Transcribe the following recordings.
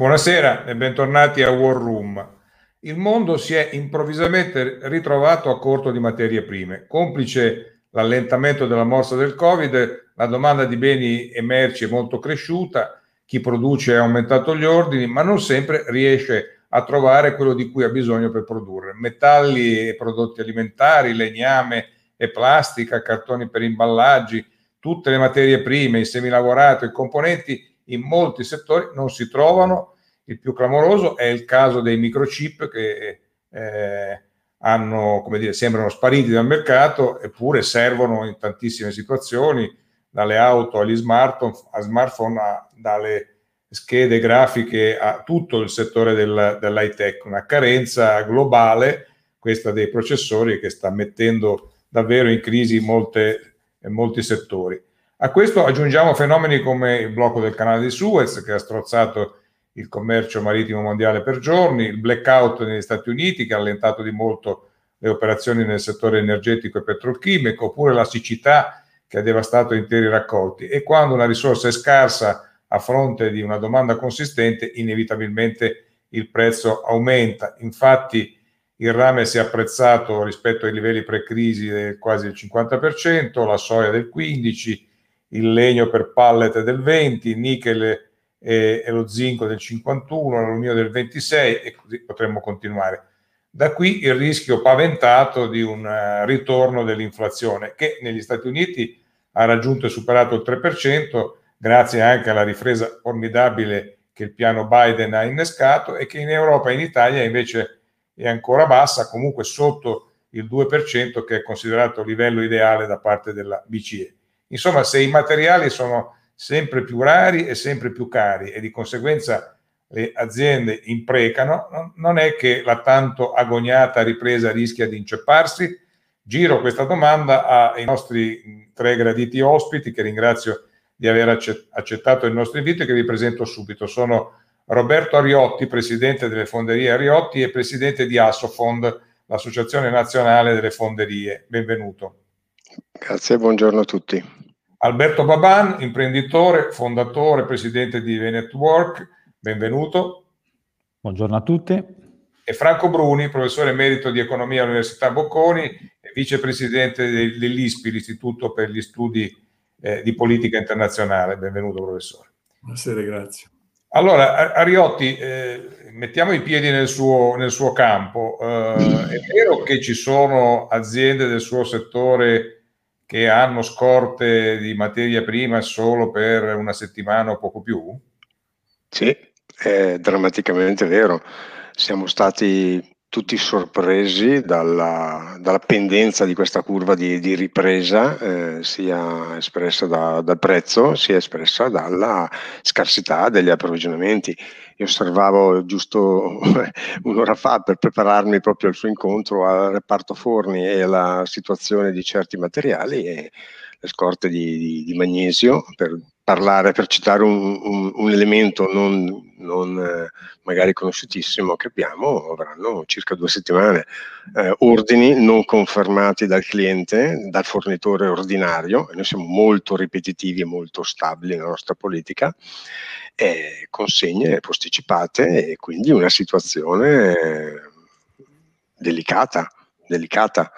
Buonasera e bentornati a War Room. Il mondo si è improvvisamente ritrovato a corto di materie prime. Complice l'allentamento della morsa del Covid, la domanda di beni e merci è molto cresciuta, chi produce ha aumentato gli ordini, ma non sempre riesce a trovare quello di cui ha bisogno per produrre. Metalli e prodotti alimentari, legname e plastica, cartoni per imballaggi, tutte le materie prime, i semilavorati, i componenti in molti settori non si trovano. Il più clamoroso è il caso dei microchip che eh, hanno, come dire, sembrano spariti dal mercato eppure servono in tantissime situazioni, dalle auto agli smartphone, a smartphone a, dalle schede grafiche a tutto il settore del, dell'high tech, una carenza globale, questa dei processori, che sta mettendo davvero in crisi molte, molti settori. A questo aggiungiamo fenomeni come il blocco del canale di Suez che ha strozzato il commercio marittimo mondiale per giorni, il blackout negli Stati Uniti che ha allentato di molto le operazioni nel settore energetico e petrolchimico, oppure la siccità che ha devastato interi raccolti. E quando una risorsa è scarsa a fronte di una domanda consistente, inevitabilmente il prezzo aumenta. Infatti il rame si è apprezzato rispetto ai livelli pre-crisi del quasi il 50%, la soia del 15%, il legno per pallet del 20%, il nickel e, e lo zinco del 51%, l'alluminio del 26% e così potremmo continuare. Da qui il rischio paventato di un uh, ritorno dell'inflazione che negli Stati Uniti ha raggiunto e superato il 3%, grazie anche alla ripresa formidabile che il piano Biden ha innescato e che in Europa e in Italia invece è ancora bassa, comunque sotto il 2% che è considerato livello ideale da parte della BCE. Insomma, se i materiali sono sempre più rari e sempre più cari e di conseguenza le aziende imprecano, non è che la tanto agoniata ripresa rischia di incepparsi? Giro questa domanda ai nostri tre graditi ospiti che ringrazio di aver accettato il nostro invito e che vi presento subito. Sono Roberto Ariotti, presidente delle fonderie Ariotti e presidente di Assofond, l'associazione nazionale delle fonderie. Benvenuto. Grazie, buongiorno a tutti. Alberto Baban, imprenditore, fondatore, presidente di Venetwork, benvenuto. Buongiorno a tutti. E Franco Bruni, professore emerito di economia all'Università Bocconi e vicepresidente dell'ISPI, l'Istituto per gli Studi eh, di Politica Internazionale. Benvenuto, professore. Buonasera, grazie. Allora, Ariotti, eh, mettiamo i piedi nel suo, nel suo campo. Eh, è vero che ci sono aziende del suo settore che hanno scorte di materia prima solo per una settimana o poco più? Sì, è drammaticamente vero. Siamo stati tutti sorpresi dalla, dalla pendenza di questa curva di, di ripresa, eh, sia espressa da, dal prezzo, sia espressa dalla scarsità degli approvvigionamenti. Io osservavo giusto un'ora fa per prepararmi proprio al suo incontro al reparto forni e alla situazione di certi materiali e le scorte di, di, di magnesio per parlare, per citare un, un, un elemento non, non eh, magari conosciutissimo che abbiamo, avranno circa due settimane. Eh, ordini non confermati dal cliente, dal fornitore ordinario, noi siamo molto ripetitivi e molto stabili nella nostra politica, eh, consegne posticipate e quindi una situazione delicata, delicata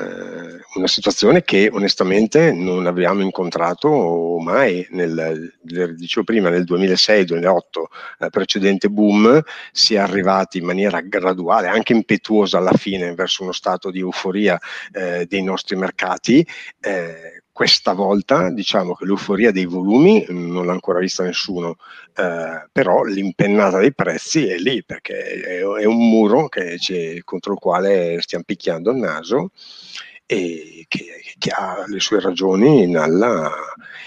eh, una situazione che onestamente non abbiamo incontrato mai nel, dicevo prima, nel 2006-2008, eh, precedente boom, si è arrivati in maniera graduale, anche impetuosa alla fine, verso uno stato di euforia eh, dei nostri mercati. Questa volta diciamo che l'euforia dei volumi non l'ha ancora vista nessuno, eh, però l'impennata dei prezzi è lì perché è, è un muro contro il quale stiamo picchiando il naso e che, che, ha le sue ragioni nella,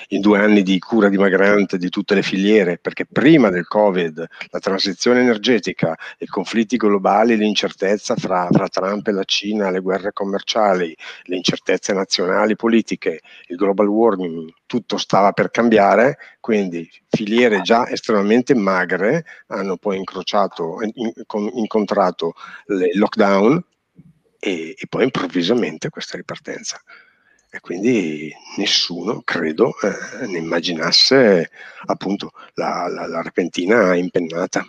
in due anni di cura dimagrante di tutte le filiere, perché prima del Covid la transizione energetica, i conflitti globali, l'incertezza fra, fra Trump e la Cina, le guerre commerciali, le incertezze nazionali politiche, il global warming, tutto stava per cambiare, quindi filiere già estremamente magre hanno poi incrociato, in, incontrato il lockdown e, e poi improvvisamente questa ripartenza. e quindi nessuno, credo, eh, ne immaginasse appunto la, la, la repentina impennata.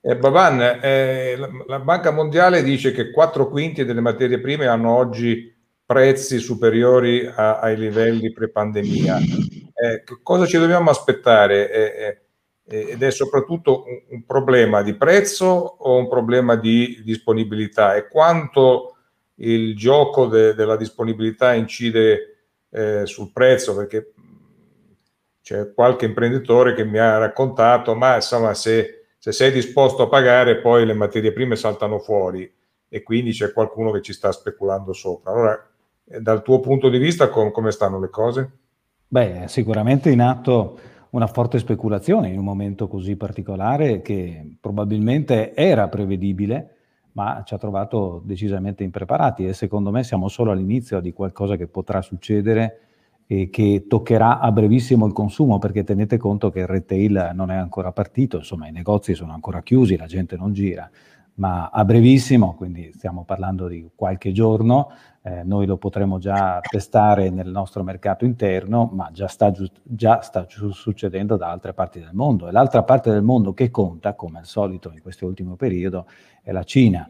Eh, Baban, eh, la, la, Banca Mondiale dice che 4 quinti delle materie prime hanno oggi prezzi superiori a, ai livelli pre-pandemia. Eh, cosa ci dobbiamo aspettare? Eh, ed è soprattutto un, un, problema di prezzo o un problema di disponibilità? E quanto il gioco de, della disponibilità incide eh, sul prezzo, perché c'è qualche imprenditore che mi ha raccontato, ma insomma se, se sei disposto a pagare poi le materie prime saltano fuori e quindi c'è qualcuno che ci sta speculando sopra. Allora, eh, dal tuo punto di vista com- come stanno le cose? Beh, sicuramente in atto una forte speculazione in un momento così particolare che probabilmente era prevedibile, ma ci ha trovato decisamente impreparati. E secondo me siamo solo all'inizio di qualcosa che potrà succedere e che toccherà a brevissimo il consumo, perché tenete conto che il retail non è ancora partito, insomma i negozi sono ancora chiusi, la gente non gira, ma a brevissimo, quindi stiamo parlando di qualche giorno, eh, noi lo potremo già testare nel nostro mercato interno, ma già sta, già sta succedendo da altre parti del mondo. E l'altra parte del mondo che conta, come al solito in questo ultimo periodo, è la Cina.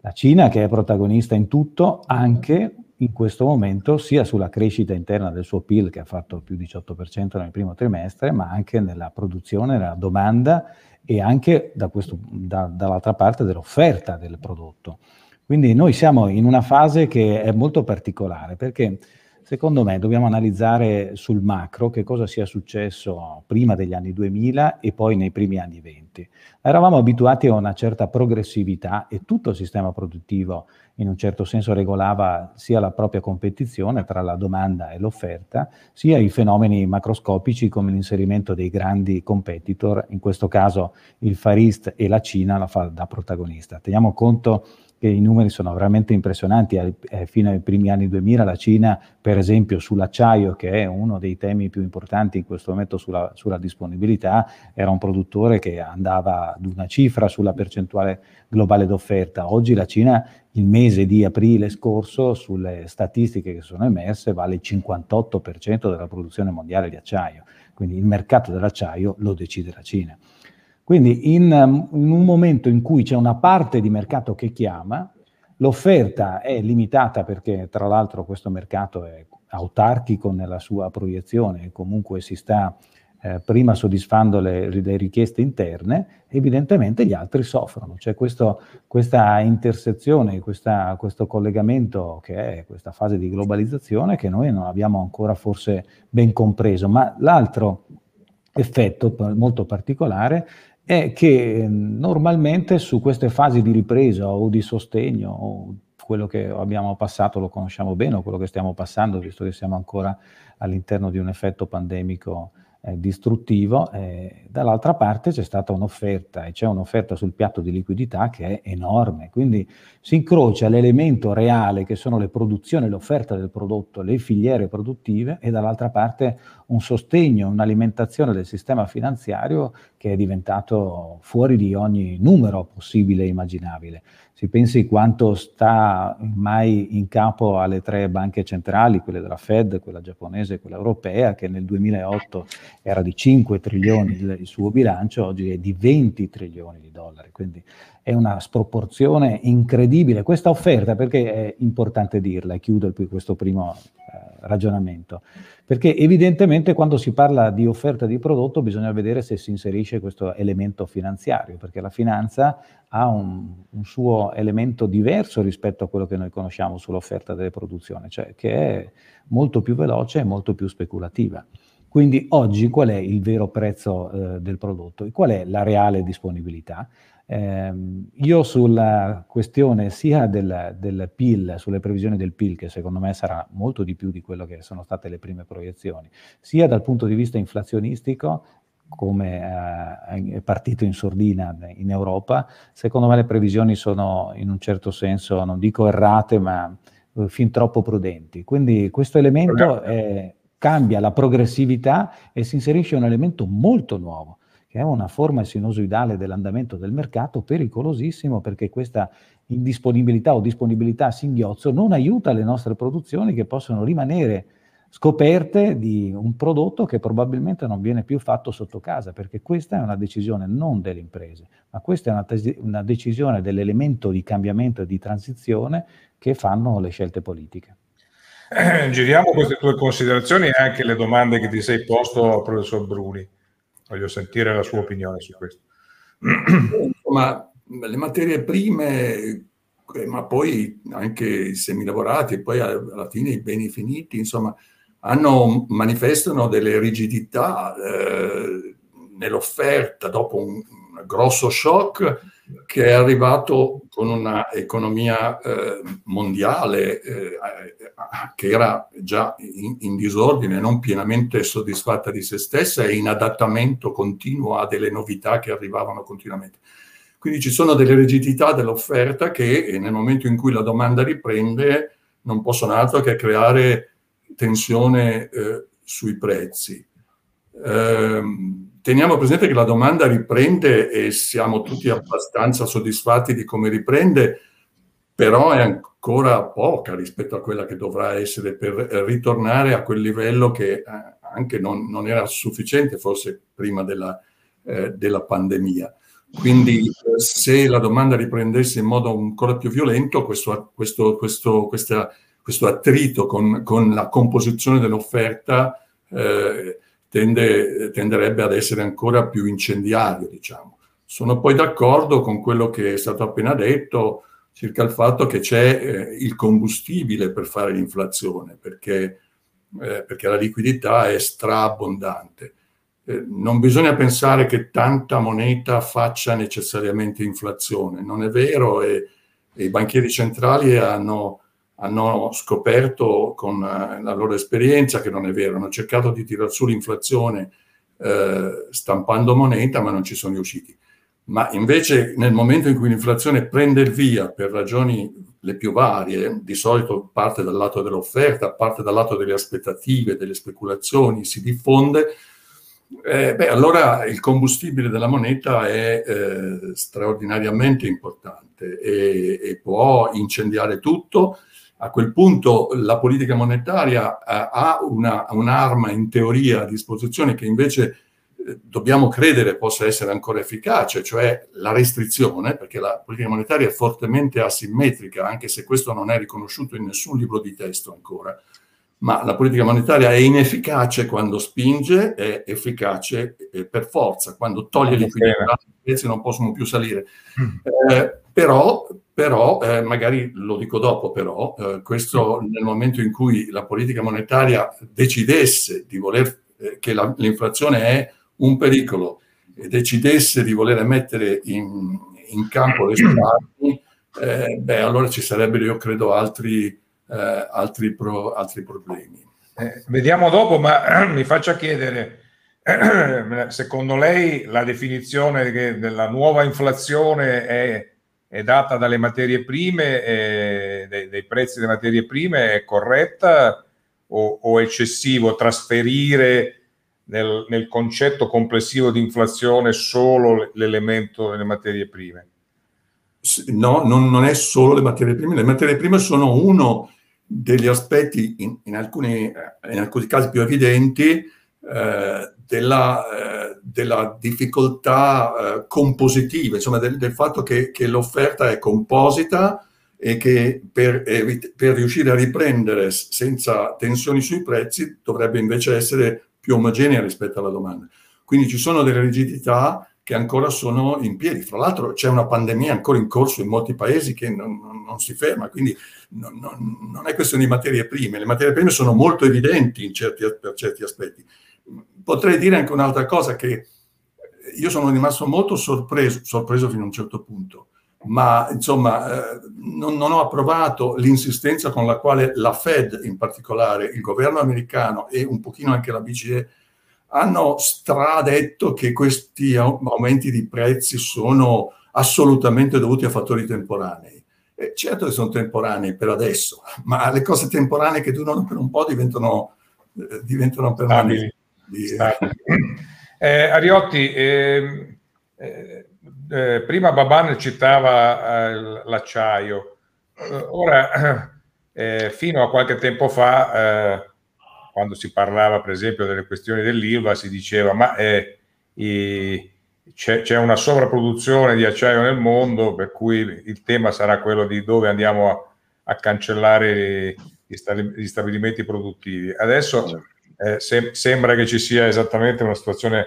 La Cina che è protagonista in tutto, anche in questo momento, sia sulla crescita interna del suo PIL, che ha fatto più 18% nel primo trimestre, ma anche nella produzione, nella domanda e anche da questo, da, dall'altra parte dell'offerta del prodotto. Quindi noi siamo in una fase che è molto particolare perché secondo me dobbiamo analizzare sul macro che cosa sia successo prima degli anni 2000 e poi nei primi anni 20. Eravamo abituati a una certa progressività e tutto il sistema produttivo in un certo senso regolava sia la propria competizione tra la domanda e l'offerta, sia i fenomeni macroscopici come l'inserimento dei grandi competitor, in questo caso il Far East e la Cina la fa da protagonista. Teniamo conto che i numeri sono veramente impressionanti. Eh, fino ai primi anni 2000 la Cina, per esempio, sull'acciaio, che è uno dei temi più importanti in questo momento sulla, sulla disponibilità, era un produttore che andava ad una cifra sulla percentuale globale d'offerta. Oggi la Cina, il mese di aprile scorso, sulle statistiche che sono emerse, vale il 58% della produzione mondiale di acciaio. Quindi il mercato dell'acciaio lo decide la Cina. Quindi in, um, in un momento in cui c'è una parte di mercato che chiama, l'offerta è limitata perché tra l'altro questo mercato è autarchico nella sua proiezione e comunque si sta eh, prima soddisfando le, le, richieste interne, evidentemente gli altri soffrono. C'è questo, questa intersezione, questa, questo collegamento che è questa fase di globalizzazione che noi non abbiamo ancora forse ben compreso, ma l'altro effetto molto particolare è che normalmente su queste fasi di ripresa o di sostegno, o quello che abbiamo passato lo conosciamo bene, o quello che stiamo passando, visto che siamo ancora all'interno di un effetto pandemico eh, distruttivo, eh, dall'altra parte c'è stata un'offerta e c'è un'offerta sul piatto di liquidità che è enorme, quindi si incrocia l'elemento reale che sono le produzioni, l'offerta del prodotto, le filiere produttive e dall'altra parte un sostegno, un'alimentazione del sistema finanziario che è diventato fuori di ogni numero possibile e immaginabile. Si pensi quanto sta mai in capo alle tre banche centrali, quelle della Fed, quella giapponese e quella europea, che nel 2008 era di 5 trilioni il, il suo bilancio, oggi è di 20 trilioni di dollari. Quindi è una sproporzione incredibile. Questa offerta, perché è importante dirla, e chiudo questo primo eh, ragionamento, perché evidentemente quando si parla di offerta di prodotto bisogna vedere se si inserisce questo elemento finanziario, perché la finanza ha un, un suo elemento diverso rispetto a quello che noi conosciamo sull'offerta delle produzioni, cioè che è molto più veloce e molto più speculativa. Quindi oggi qual è il vero prezzo eh, del prodotto e qual è la reale disponibilità? Eh, io sulla questione sia del, del, PIL, sulle previsioni del PIL, che secondo me sarà molto di più di quello che sono state le prime proiezioni, sia dal punto di vista inflazionistico, come eh, è partito in sordina in Europa, secondo me le previsioni sono in un certo senso, non dico errate, ma eh, fin troppo prudenti. Quindi questo elemento è, cambia la progressività e si inserisce un elemento molto nuovo che è una forma sinusoidale dell'andamento del mercato pericolosissimo perché questa indisponibilità o disponibilità a singhiozzo non aiuta le nostre produzioni che possono rimanere scoperte di un prodotto che probabilmente non viene più fatto sotto casa, perché questa è una decisione non delle imprese, ma questa è una, tes- una decisione dell'elemento di cambiamento e di transizione che fanno le scelte politiche. Giriamo queste tue considerazioni e anche le domande che ti sei posto al professor Bruni. Voglio sentire la sua opinione su questo. Insomma, le materie prime ma poi anche i semilavorati poi alla fine i beni finiti, insomma, hanno, manifestano delle rigidità eh, nell'offerta dopo un, grosso shock che è arrivato con un'economia eh, mondiale eh, che era già in, in, disordine, non pienamente soddisfatta di se stessa e in adattamento continuo a delle novità che arrivavano continuamente. Quindi ci sono delle rigidità dell'offerta che nel momento in cui la domanda riprende non possono altro che creare tensione eh, sui prezzi. Eh, teniamo presente che la domanda riprende e siamo tutti abbastanza soddisfatti di come riprende, però è ancora poca rispetto a quella che dovrà essere per ritornare a quel livello che eh, anche non, non era sufficiente forse prima della, eh, della pandemia. Quindi se la domanda riprendesse in modo ancora più violento, questo, questo, questo, questa questo attrito con, con la composizione dell'offerta eh, tende, tenderebbe ad essere ancora più incendiario, diciamo. Sono poi d'accordo con quello che è stato appena detto circa il fatto che c'è eh, il combustibile per fare l'inflazione, perché, eh, perché la liquidità è straabbondante. Eh, non bisogna pensare che tanta moneta faccia necessariamente inflazione, non è vero e, e i banchieri centrali hanno hanno scoperto con eh, la loro esperienza che non è vero, hanno cercato di tirare su l'inflazione eh, stampando moneta, ma non ci sono riusciti. Ma invece nel momento in cui l'inflazione prende il via per ragioni le più varie, di solito parte dal lato dell'offerta, parte dal lato delle aspettative, delle speculazioni, si diffonde, eh, beh, allora il combustibile della moneta è eh, straordinariamente importante e, e, può incendiare tutto a quel punto la politica monetaria eh, ha una, un'arma in teoria a disposizione che invece eh, dobbiamo credere possa essere ancora efficace, cioè la restrizione, perché la politica monetaria è fortemente asimmetrica, anche se questo non è riconosciuto in nessun libro di testo ancora. Ma la politica monetaria è inefficace quando spinge, è efficace eh, per forza, quando toglie liquidità, i prezzi non possono più salire. Mm. Eh, però però, eh, magari lo dico dopo, però, eh, questo nel momento in cui la politica monetaria decidesse di voler, eh, che la, l'inflazione è un pericolo e decidesse di voler mettere in, in campo le sue armi, eh, beh, allora ci sarebbero, io credo, altri, eh, altri, pro, altri problemi. Eh, vediamo dopo, ma mi faccia chiedere, secondo lei la definizione della nuova inflazione è è data dalle materie prime, eh, dei, dei, prezzi delle materie prime, è corretta o, o eccessivo trasferire nel, nel, concetto complessivo di inflazione solo l'elemento delle materie prime? No, non, non, è solo le materie prime, le materie prime sono uno degli aspetti, in, in, alcuni, in alcuni, casi più evidenti, eh, della, eh, della, difficoltà eh, compositiva, insomma del, del fatto che, che, l'offerta è composita e che per, per, riuscire a riprendere senza tensioni sui prezzi dovrebbe invece essere più omogenea rispetto alla domanda. Quindi ci sono delle rigidità che ancora sono in piedi. Fra l'altro c'è una pandemia ancora in corso in molti paesi che non, non, non si ferma, quindi non, non, è questione di materie prime. Le materie prime sono molto evidenti certi, per certi aspetti potrei dire anche un'altra cosa che io sono rimasto molto sorpreso, sorpreso fino a un certo punto, ma insomma eh, non, non, ho approvato l'insistenza con la quale la Fed in particolare, il governo americano e un pochino anche la BCE hanno stradetto che questi aumenti di prezzi sono assolutamente dovuti a fattori temporanei. Eh, certo che sono temporanei per adesso, ma le cose temporanee che durano per un po' diventano, eh, diventano permanenti. Eh, Ariotti, ehm, eh, eh, prima Baban citava eh, l'acciaio, eh, ora fino a qualche tempo fa, quando si parlava per esempio delle questioni dell'ILVA, si diceva ma i, c'è, c'è, una sovrapproduzione di acciaio nel mondo, per cui il tema sarà quello di dove andiamo a, a cancellare gli stabilimenti produttivi. Adesso eh, se, sembra che ci sia esattamente una situazione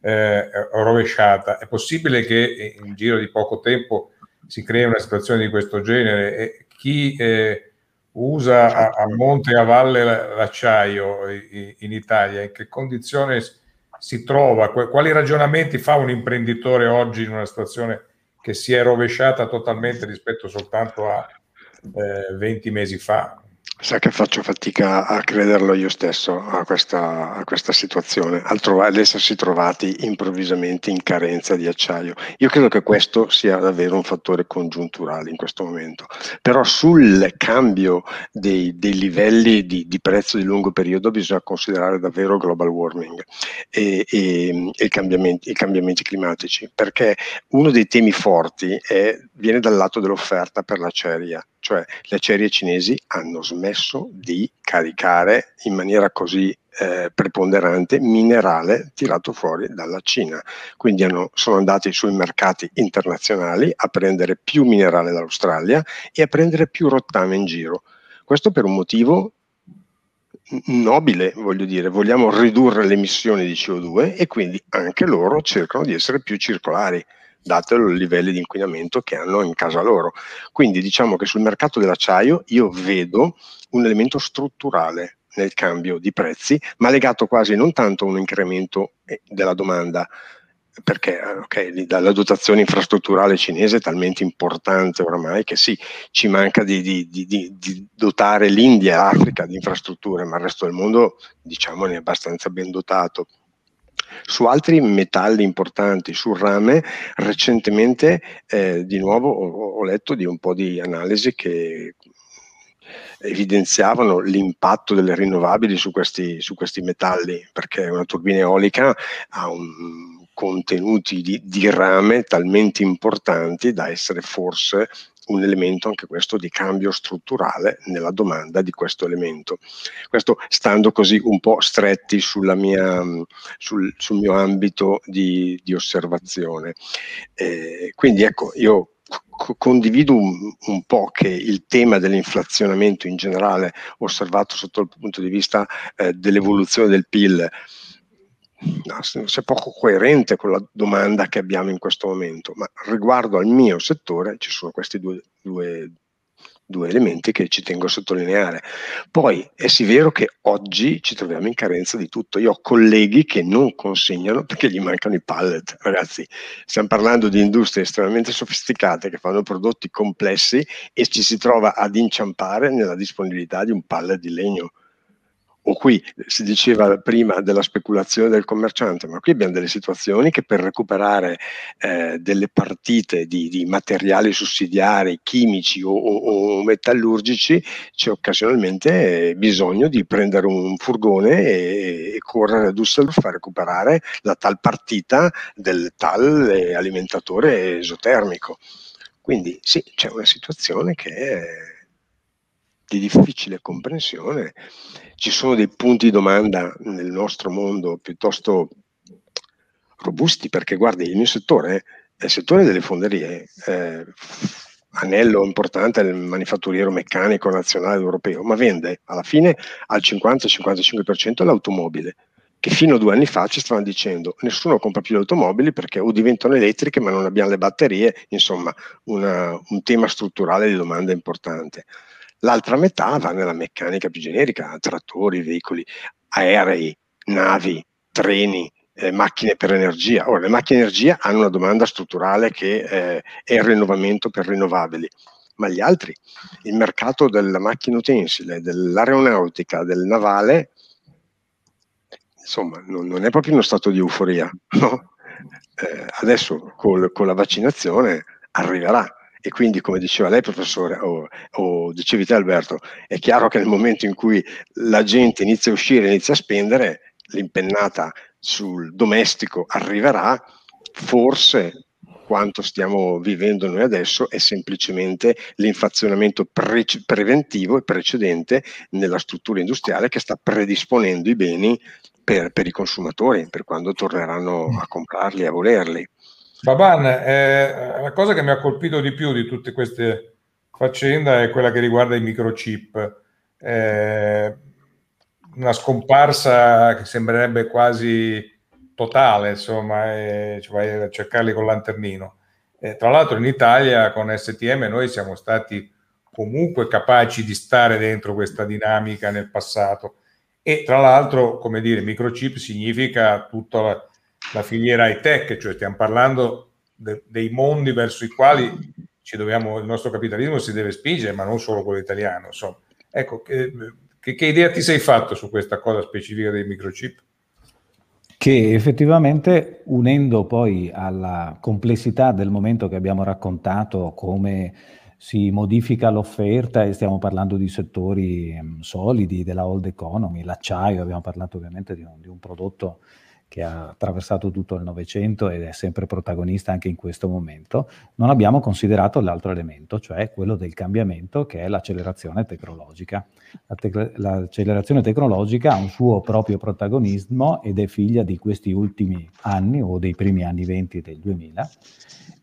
eh, rovesciata. È possibile che in giro di poco tempo si crei una situazione di questo genere e chi eh, usa a, a, monte e a valle l'acciaio in Italia, in che condizione si trova? Quali ragionamenti fa un imprenditore oggi in una situazione che si è rovesciata totalmente rispetto soltanto a eh, 20 mesi fa? Sa che faccio fatica a crederlo io stesso a questa, a questa situazione, ad essersi trovati improvvisamente in carenza di acciaio. Io credo che questo sia davvero un fattore congiunturale in questo momento. Però sul cambio dei, dei livelli di, di, prezzo di lungo periodo bisogna considerare davvero global warming e, e, e cambiamenti, i cambiamenti climatici, perché uno dei temi forti è, viene dal lato dell'offerta per l'acciaria cioè le acciaierie cinesi hanno smesso di caricare in maniera così eh, preponderante minerale tirato fuori dalla Cina. Quindi hanno, sono andati sui mercati internazionali a prendere più minerale dall'Australia e a prendere più rottame in giro. Questo per un motivo nobile, voglio dire, vogliamo ridurre le emissioni di CO2 e quindi anche loro cercano di essere più circolari dato i livelli di inquinamento che hanno in casa loro. Quindi diciamo che sul mercato dell'acciaio io vedo un elemento strutturale nel cambio di prezzi, ma legato quasi non tanto a un incremento eh, della domanda, perché okay, la dotazione infrastrutturale cinese è talmente importante oramai che sì, ci manca di, di, di, di dotare l'India e l'Africa di infrastrutture, ma il resto del mondo diciamo ne è abbastanza ben dotato. Su altri metalli importanti, sul rame, recentemente eh, di nuovo ho, ho letto di un po' di analisi che evidenziavano l'impatto delle rinnovabili su questi, su questi metalli, perché una turbina eolica ha un contenuti di, di, rame talmente importanti da essere forse un elemento anche questo di cambio strutturale nella domanda di questo elemento. Questo stando così un po' stretti mia, sul, sul, mio ambito di, di osservazione. Eh, quindi ecco, io condivido un, un, po' che il tema dell'inflazionamento in generale osservato sotto il punto di vista eh, dell'evoluzione del PIL sia poco coerente con la domanda che abbiamo in questo momento, ma riguardo al mio settore ci sono questi due, due, due elementi che ci tengo a sottolineare. Poi è sì vero che oggi ci troviamo in carenza di tutto. Io ho colleghi che non consegnano perché gli mancano i pallet. Ragazzi, stiamo parlando di industrie estremamente sofisticate che fanno prodotti complessi e ci si trova ad inciampare nella disponibilità di un pallet di legno o qui si diceva prima della speculazione del commerciante, ma qui abbiamo delle situazioni che per recuperare eh, delle partite di, di, materiali sussidiari, chimici o, o, o metallurgici, c'è occasionalmente bisogno di prendere un furgone e, e correre a Düsseldorf a recuperare la tal partita del tal alimentatore esotermico. Quindi sì, c'è una situazione che è di difficile comprensione. Ci sono dei punti di domanda nel nostro mondo piuttosto robusti perché guardi il mio settore è il settore delle fonderie eh, anello importante del manifatturiero meccanico nazionale europeo ma vende alla fine al 50-55% l'automobile che fino a due anni fa ci stavano dicendo nessuno compra più le automobili perché o diventano elettriche ma non abbiamo le batterie insomma una, un tema strutturale di domanda importante l'altra metà va nella meccanica più generica, trattori, veicoli, aerei, navi, treni, eh, macchine per energia. Ora, le macchine energia hanno una domanda strutturale che eh, è il rinnovamento per rinnovabili, ma gli altri, il mercato della macchina utensile, dell'aeronautica, del navale, insomma, non, non, è proprio uno stato di euforia. No? Eh, adesso col, con la vaccinazione arriverà e quindi, come diceva lei, professore, o, o, dicevi te, Alberto, è chiaro che nel momento in cui la gente inizia a uscire, inizia a spendere, l'impennata sul domestico arriverà, forse quanto stiamo vivendo noi adesso è semplicemente l'inflazionamento pre- preventivo e precedente nella struttura industriale che sta predisponendo i beni per, per i consumatori, per quando torneranno a comprarli, a volerli. Baban, eh, la cosa che mi ha colpito di più di tutte queste faccende è quella che riguarda i microchip. Eh, una scomparsa che sembrerebbe quasi totale, insomma, e ci vai a cercarli con lanternino. Eh, tra l'altro in Italia con STM noi siamo stati comunque capaci di stare dentro questa dinamica nel passato e tra l'altro, come dire, microchip significa tutta la, la filiera high tech, cioè stiamo parlando de, dei mondi verso i quali dobbiamo, il nostro capitalismo si deve spingere, ma non solo quello italiano. Insomma. Ecco, che, che, che idea ti sei fatto su questa cosa specifica dei microchip? che effettivamente unendo poi alla complessità del momento che abbiamo raccontato, come si modifica l'offerta e stiamo parlando di settori um, solidi della old economy, l'acciaio, abbiamo parlato ovviamente di un, di un prodotto che ha attraversato tutto il Novecento ed è sempre protagonista anche in questo momento, non abbiamo considerato l'altro elemento, cioè quello del cambiamento che è l'accelerazione tecnologica. La te- l'accelerazione tecnologica ha un suo proprio protagonismo ed è figlia di questi ultimi anni o dei primi anni 20 del 2000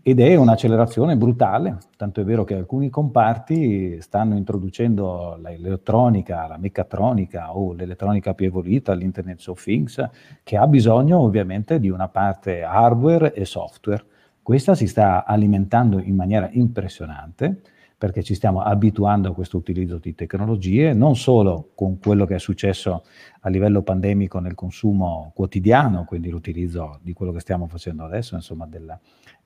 ed è un'accelerazione brutale, tanto è vero che alcuni comparti stanno introducendo l'elettronica, la meccatronica o l'elettronica più evoluta, l'Internet of Things, che ha bisogno ovviamente di una parte hardware e software. Questa si sta alimentando in maniera impressionante perché ci stiamo abituando a questo utilizzo di tecnologie, non solo con quello che è successo a livello pandemico nel consumo quotidiano, quindi l'utilizzo di quello che stiamo facendo adesso, insomma, della,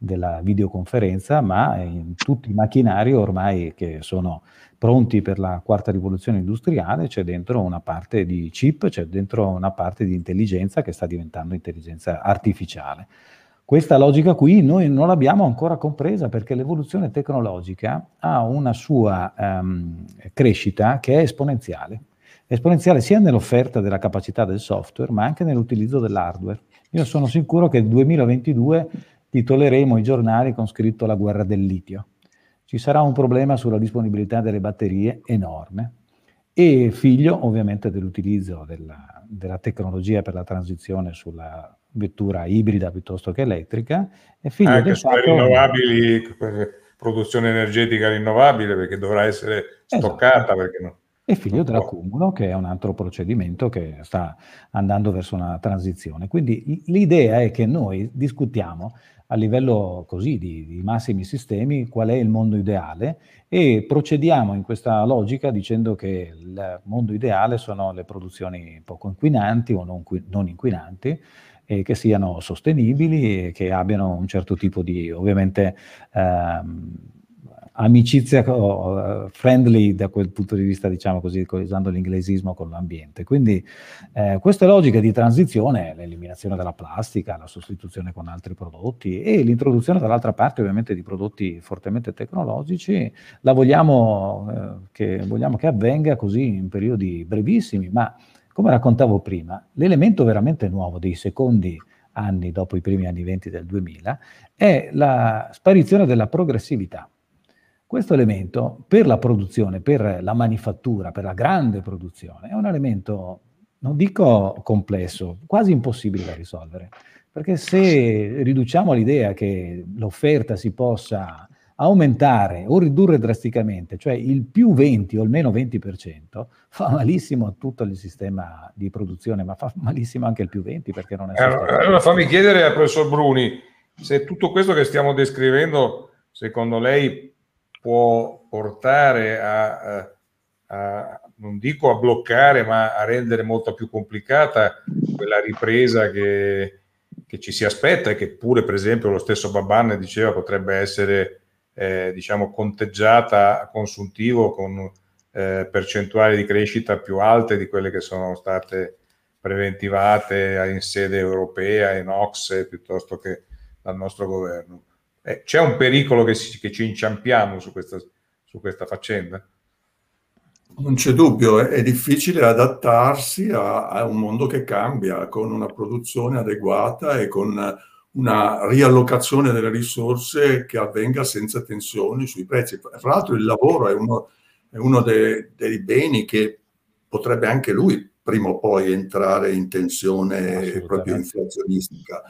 della videoconferenza, ma in tutti i macchinari ormai che sono pronti per la quarta rivoluzione industriale, c'è dentro una parte di chip, c'è dentro una parte di intelligenza che sta diventando intelligenza artificiale. Questa logica qui noi non l'abbiamo ancora compresa perché l'evoluzione tecnologica ha una sua um, crescita che è esponenziale. Esponenziale sia nell'offerta della capacità del software, ma anche nell'utilizzo dell'hardware. Io sono sicuro che nel 2022 titoleremo i giornali con scritto la guerra del litio. Ci sarà un problema sulla disponibilità delle batterie enorme e figlio ovviamente dell'utilizzo della, della tecnologia per la transizione sulla vettura ibrida piuttosto che elettrica e figlio anche sulle fatto... rinnovabili produzione energetica rinnovabile perché dovrà essere esatto. stoccata perché no e figlio dell'accumulo, che è un altro procedimento che sta andando verso una transizione. Quindi l'idea è che noi discutiamo a livello così di, di, massimi sistemi qual è il mondo ideale e procediamo in questa logica dicendo che il mondo ideale sono le produzioni poco inquinanti o non, non inquinanti e che siano sostenibili e che abbiano un certo tipo di, ovviamente, ehm, amicizia uh, friendly da quel punto di vista, diciamo così, usando l'inglesismo con l'ambiente. Quindi eh, queste logiche di transizione, l'eliminazione della plastica, la sostituzione con altri prodotti e l'introduzione dall'altra parte ovviamente di prodotti fortemente tecnologici, la vogliamo, eh, che, vogliamo che avvenga così in periodi brevissimi, ma come raccontavo prima, l'elemento veramente nuovo dei secondi anni dopo i primi anni 20 del 2000 è la sparizione della progressività. Questo elemento per la produzione, per la manifattura, per la grande produzione, è un elemento, non dico complesso, quasi impossibile da risolvere. Perché se riduciamo l'idea che l'offerta si possa aumentare o ridurre drasticamente, cioè il più 20 o il meno 20%, fa malissimo a tutto il sistema di produzione, ma fa malissimo anche il più 20 perché non è... Allora, allora fammi chiedere al professor Bruni se tutto questo che stiamo descrivendo, secondo lei, può portare a, a, non dico a bloccare, ma a rendere molto più complicata quella ripresa che, che ci si aspetta e che pure, per esempio, lo stesso Baban diceva potrebbe essere eh, diciamo conteggiata a consuntivo con eh, percentuali di crescita più alte di quelle che sono state preventivate in sede europea, in OXE, piuttosto che dal nostro governo. Eh, c'è un pericolo che, si, che, ci inciampiamo su questa, su questa faccenda? Non c'è dubbio, è difficile adattarsi a, a, un mondo che cambia, con una produzione adeguata e con una riallocazione delle risorse che avvenga senza tensioni sui prezzi. Fra l'altro il lavoro è uno, è uno dei, dei beni che potrebbe anche lui prima o poi entrare in tensione proprio inflazionistica.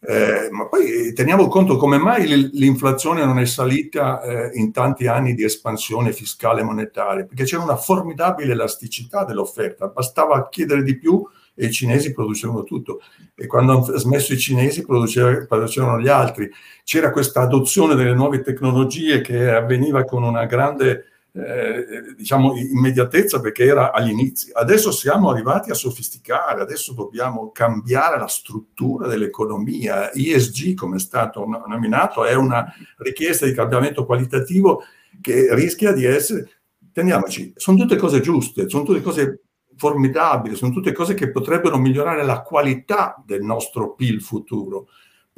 Eh, ma poi teniamo conto come mai l'inflazione non è salita eh, in tanti anni di espansione fiscale e monetaria, perché c'era una formidabile elasticità dell'offerta, bastava chiedere di più e i cinesi producevano tutto. E quando hanno smesso i cinesi producevano gli altri. C'era questa adozione delle nuove tecnologie che avveniva con una grande eh, diciamo, immediatezza perché era agli inizi. Adesso siamo arrivati a sofisticare, adesso dobbiamo cambiare la struttura dell'economia. ISG, come è stato nominato, è una richiesta di cambiamento qualitativo che rischia di essere, teniamoci, sono tutte cose giuste, sono tutte cose formidabili, sono tutte cose che potrebbero migliorare la qualità del nostro PIL futuro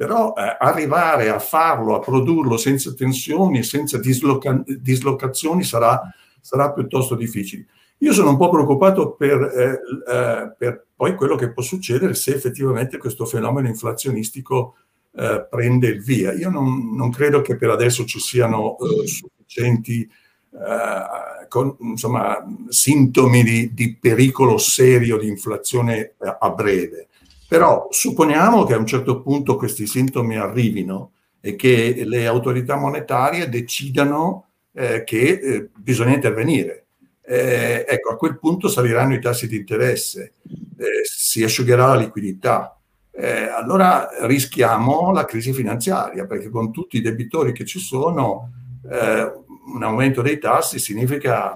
però eh, arrivare a farlo, a produrlo senza tensioni, senza disloca- dislocazioni sarà, sarà, piuttosto difficile. Io sono un po' preoccupato per, eh, eh, per, poi quello che può succedere se effettivamente questo fenomeno inflazionistico eh, prende il via. Io non, non, credo che per adesso ci siano eh, sufficienti eh, con, insomma, sintomi di, di pericolo serio di inflazione a breve però supponiamo che a un certo punto questi sintomi arrivino e che le autorità monetarie decidano eh, che eh, bisogna intervenire. Eh, ecco, a quel punto saliranno i tassi di interesse, eh, si asciugherà la liquidità. Eh, allora rischiamo la crisi finanziaria, perché con tutti i debitori che ci sono, eh, un aumento dei tassi significa,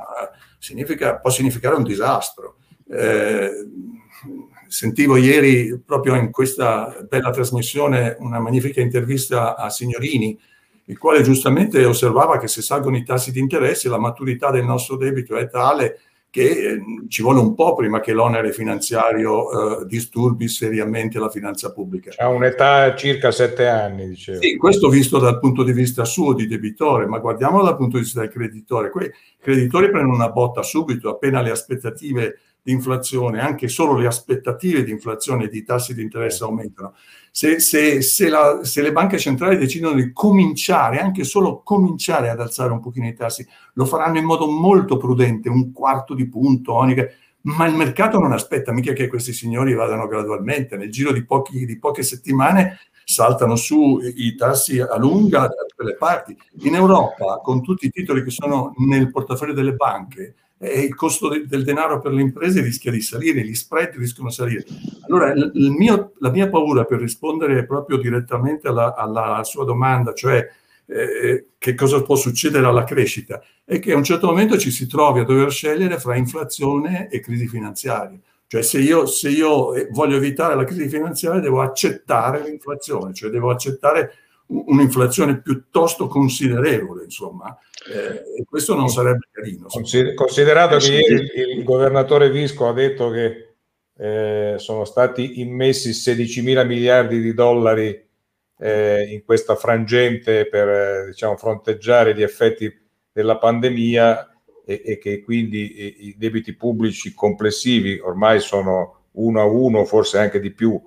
significa, può significare un disastro sentivo ieri proprio in questa bella trasmissione una magnifica intervista a Signorini, il quale giustamente osservava che se salgono i tassi di interesse la maturità del nostro debito è tale che eh, ci vuole un po' prima che l'onere finanziario eh, disturbi seriamente la finanza pubblica. Ha un'età circa sette anni, dicevo. Sì, questo visto dal punto di vista suo di debitore, ma guardiamolo dal punto di vista del creditore. Quei creditori prendono una botta subito appena le aspettative di inflazione, anche solo le aspettative di inflazione e di tassi di interesse aumentano, se, se, se, la, se, le banche centrali decidono di cominciare, anche solo cominciare ad alzare un pochino i tassi, lo faranno in modo molto prudente, un quarto di punto, onica, ma il mercato non aspetta mica che questi signori vadano gradualmente, nel giro di, pochi, di poche settimane saltano su i tassi a lunga da tutte le parti. In Europa, con tutti i titoli che sono nel portafoglio delle banche, e il costo de- del denaro per le imprese rischia di salire, gli spread rischiano di salire. Allora, il mio, la mia paura per rispondere proprio direttamente alla, alla sua domanda, cioè eh, che cosa può succedere alla crescita, è che a un certo momento ci si trovi a dover scegliere fra inflazione e crisi finanziaria. Cioè se io, se io eh, voglio evitare la crisi finanziaria devo accettare l'inflazione, cioè devo accettare un'inflazione piuttosto considerevole, insomma, eh, e questo non sarebbe carino. Considerato che ieri il, governatore Visco ha detto che eh, sono stati immessi 16 mila miliardi di dollari eh, in questa frangente per diciamo, fronteggiare gli effetti della pandemia e, e che quindi i, i debiti pubblici complessivi ormai sono uno a uno, forse anche di più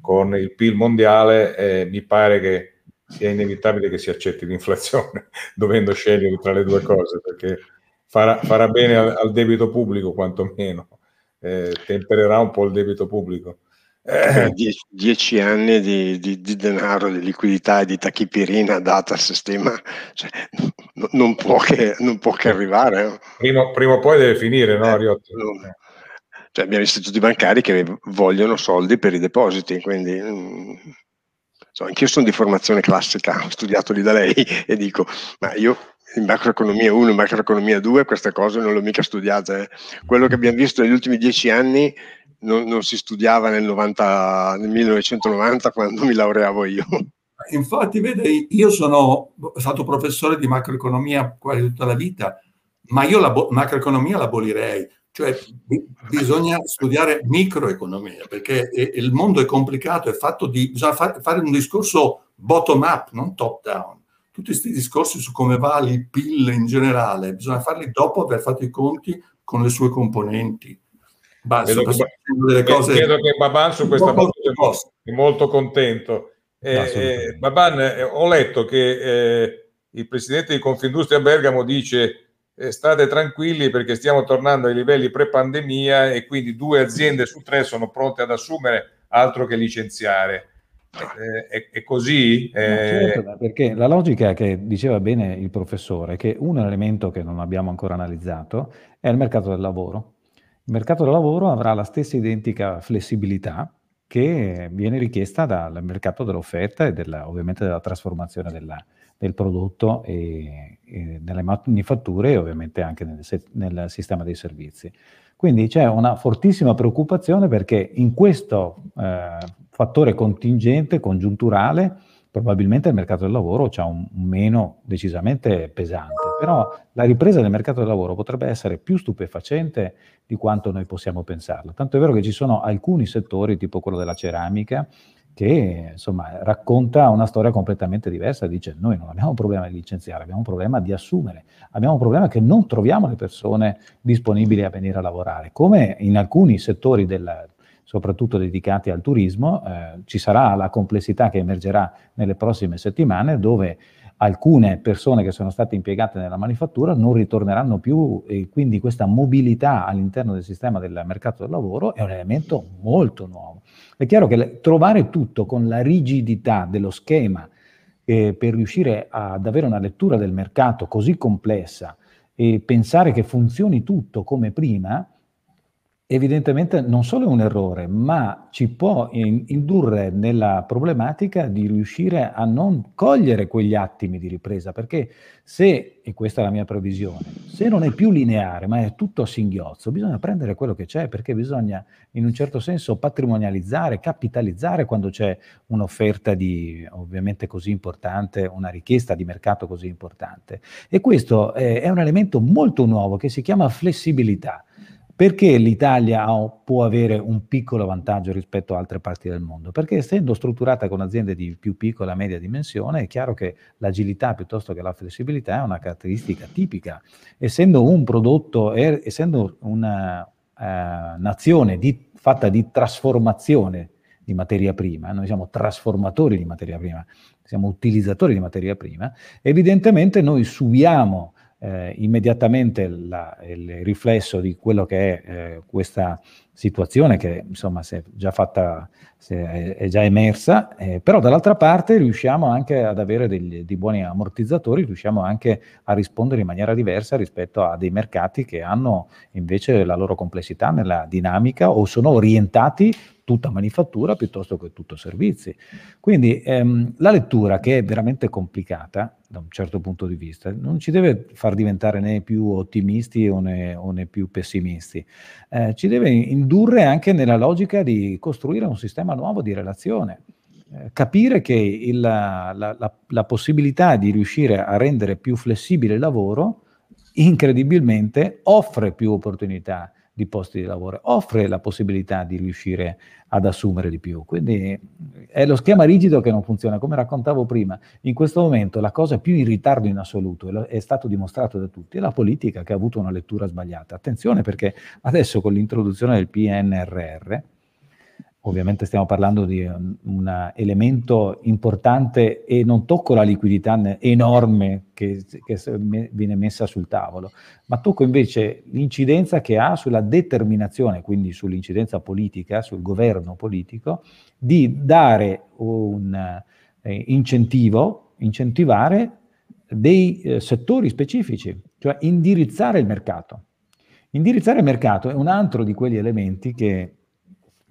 con il PIL mondiale, eh, mi pare che sia inevitabile che si accetti l'inflazione, dovendo scegliere tra le due cose, perché farà, farà bene al, al, debito pubblico quantomeno, eh, tempererà un po' il debito pubblico. Eh. Dieci, dieci, anni di, di, di, denaro, di liquidità e di tachipirina data al sistema, cioè, n- non, può che, non, può che, arrivare. No? Prima, prima, o poi deve finire, no, Ariotto? Eh, cioè, abbiamo istituti bancari che vogliono soldi per i depositi, quindi... Mm, So, anch'io sono di formazione classica, ho studiato lì da lei e dico, ma io in macroeconomia 1 in macroeconomia 2 queste cose non le ho mica studiate. Eh. Quello che abbiamo visto negli ultimi dieci anni non, non si studiava nel, 90, nel 1990 quando mi laureavo io. Infatti, vede, io sono stato professore di macroeconomia quasi tutta la vita, ma io la macroeconomia l'abolirei cioè bisogna studiare microeconomia perché il mondo è complicato, è fatto di, bisogna fare un discorso bottom up, non top down. Tutti questi discorsi su come va il PIL in generale, bisogna farli dopo aver fatto i conti con le sue componenti. Bah, vedo, che, delle cose vedo che Baban su questa cosa è molto contento. Eh, eh, Baban, eh, ho letto che eh, il presidente di Confindustria Bergamo dice eh, state tranquilli perché stiamo tornando ai livelli pre-pandemia e quindi due aziende su tre sono pronte ad assumere altro che licenziare. Eh, è, è, così? No, certo, perché la logica che diceva bene il professore è che un elemento che non abbiamo ancora analizzato è il mercato del lavoro. Il mercato del lavoro avrà la stessa identica flessibilità che viene richiesta dal mercato dell'offerta e della, ovviamente della trasformazione della, del prodotto e, e nelle manifatture e ovviamente anche nel, nel, sistema dei servizi. Quindi c'è una fortissima preoccupazione perché in questo eh, fattore contingente, congiunturale, probabilmente il mercato del lavoro un, un meno decisamente pesante, però la ripresa del mercato del lavoro potrebbe essere più stupefacente di quanto noi possiamo pensarlo. Tanto è vero che ci sono alcuni settori, tipo quello della ceramica, che insomma racconta una storia completamente diversa, dice noi non abbiamo un problema di licenziare, abbiamo un problema di assumere, abbiamo un problema che non troviamo le persone disponibili a venire a lavorare, come in alcuni settori del, soprattutto dedicati al turismo, eh, ci sarà la complessità che emergerà nelle prossime settimane dove alcune persone che sono state impiegate nella manifattura non ritorneranno più e quindi questa mobilità all'interno del sistema del mercato del lavoro è un elemento molto nuovo. È chiaro che trovare tutto con la rigidità dello schema eh, per riuscire ad avere una lettura del mercato così complessa e pensare che funzioni tutto come prima, evidentemente non solo è un errore, ma ci può in, indurre nella problematica di riuscire a non cogliere quegli attimi di ripresa, perché se, e questa è la mia previsione, se non è più lineare, ma è tutto a singhiozzo, bisogna prendere quello che c'è, perché bisogna in un certo senso patrimonializzare, capitalizzare quando c'è un'offerta di ovviamente così importante, una richiesta di mercato così importante. E questo è, è un elemento molto nuovo che si chiama flessibilità. Perché l'Italia può avere un piccolo vantaggio rispetto a altre parti del mondo? Perché essendo strutturata con aziende di più piccola e media dimensione, è chiaro che l'agilità piuttosto che la flessibilità è una caratteristica tipica. Essendo un prodotto, essendo una uh, nazione di, fatta di trasformazione di materia prima, noi siamo trasformatori di materia prima, siamo utilizzatori di materia prima, evidentemente noi subiamo eh, immediatamente la, il riflesso di quello che è eh, questa situazione che insomma si è già fatta, è, è, già emersa, eh, però dall'altra parte riusciamo anche ad avere degli, dei buoni ammortizzatori, riusciamo anche a rispondere in maniera diversa rispetto a dei mercati che hanno invece la loro complessità nella dinamica o sono orientati tutta manifattura piuttosto che tutto servizi. Quindi ehm, la lettura, che è veramente complicata da un certo punto di vista, non ci deve far diventare né più ottimisti o né, o né più pessimisti, eh, ci deve indurre anche nella logica di costruire un sistema nuovo di relazione. Eh, capire che il, la, la, la possibilità di riuscire a rendere più flessibile il lavoro incredibilmente offre più opportunità di posti di lavoro, offre la possibilità di riuscire ad assumere di più. Quindi è lo schema rigido che non funziona, come raccontavo prima. In questo momento la cosa più in ritardo in assoluto, è stato dimostrato da tutti, è la politica che ha avuto una lettura sbagliata. Attenzione perché adesso con l'introduzione del PNRR, Ovviamente stiamo parlando di un, un, elemento importante e non tocco la liquidità enorme che, che viene messa sul tavolo, ma tocco invece l'incidenza che ha sulla determinazione, quindi sull'incidenza politica, sul governo politico, di dare un eh, incentivo, incentivare dei eh, settori specifici, cioè indirizzare il mercato. Indirizzare il mercato è un altro di quegli elementi che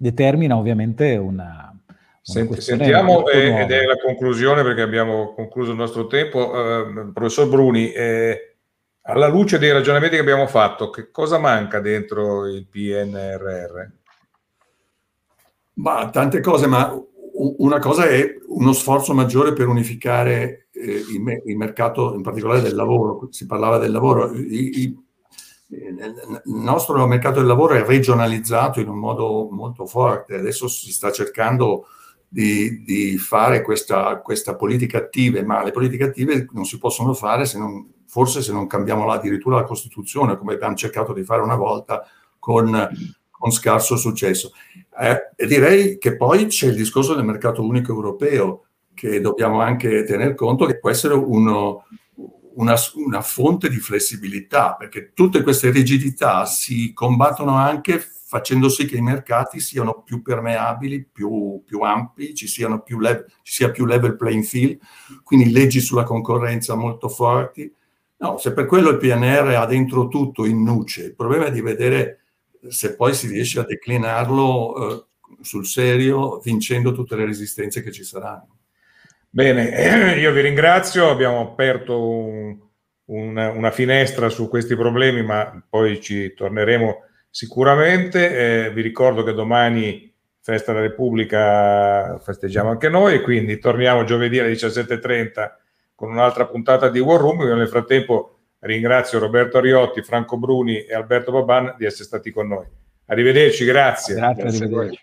determina ovviamente una... Senti, sentiamo, eh, ed è la conclusione perché abbiamo concluso il nostro tempo. Eh, professor Bruni, eh, alla luce dei ragionamenti che abbiamo fatto, che cosa manca dentro il PNRR? Ma tante cose, ma una cosa è uno sforzo maggiore per unificare eh, il, me- il, mercato, in particolare del lavoro. Si parlava del lavoro. I, i, il nostro mercato del lavoro è regionalizzato in un modo molto forte, adesso si sta cercando di, di fare questa, questa, politica attiva, ma le politiche attive non si possono fare se non forse se non cambiamo là addirittura la Costituzione, come abbiamo cercato di fare una volta con, con scarso successo. Eh, direi che poi c'è il discorso del mercato unico europeo, che dobbiamo anche tener conto che può essere uno, una, una, fonte di flessibilità, perché tutte queste rigidità si combattono anche facendo sì che i mercati siano più permeabili, più, più ampi, ci, più level, ci sia più level playing field, quindi leggi sulla concorrenza molto forti. No, se per quello il PNR ha dentro tutto in nuce, il problema è di vedere se poi si riesce a declinarlo eh, sul serio, vincendo tutte le resistenze che ci saranno. Bene, io vi ringrazio, abbiamo aperto un, una, una, finestra su questi problemi, ma poi ci torneremo sicuramente. Eh, vi ricordo che domani, Festa della Repubblica, festeggiamo anche noi e quindi torniamo giovedì alle 17.30 con un'altra puntata di War Room. Io nel frattempo ringrazio Roberto Ariotti, Franco Bruni e Alberto Baban di essere stati con noi. Arrivederci, grazie. Grazie, grazie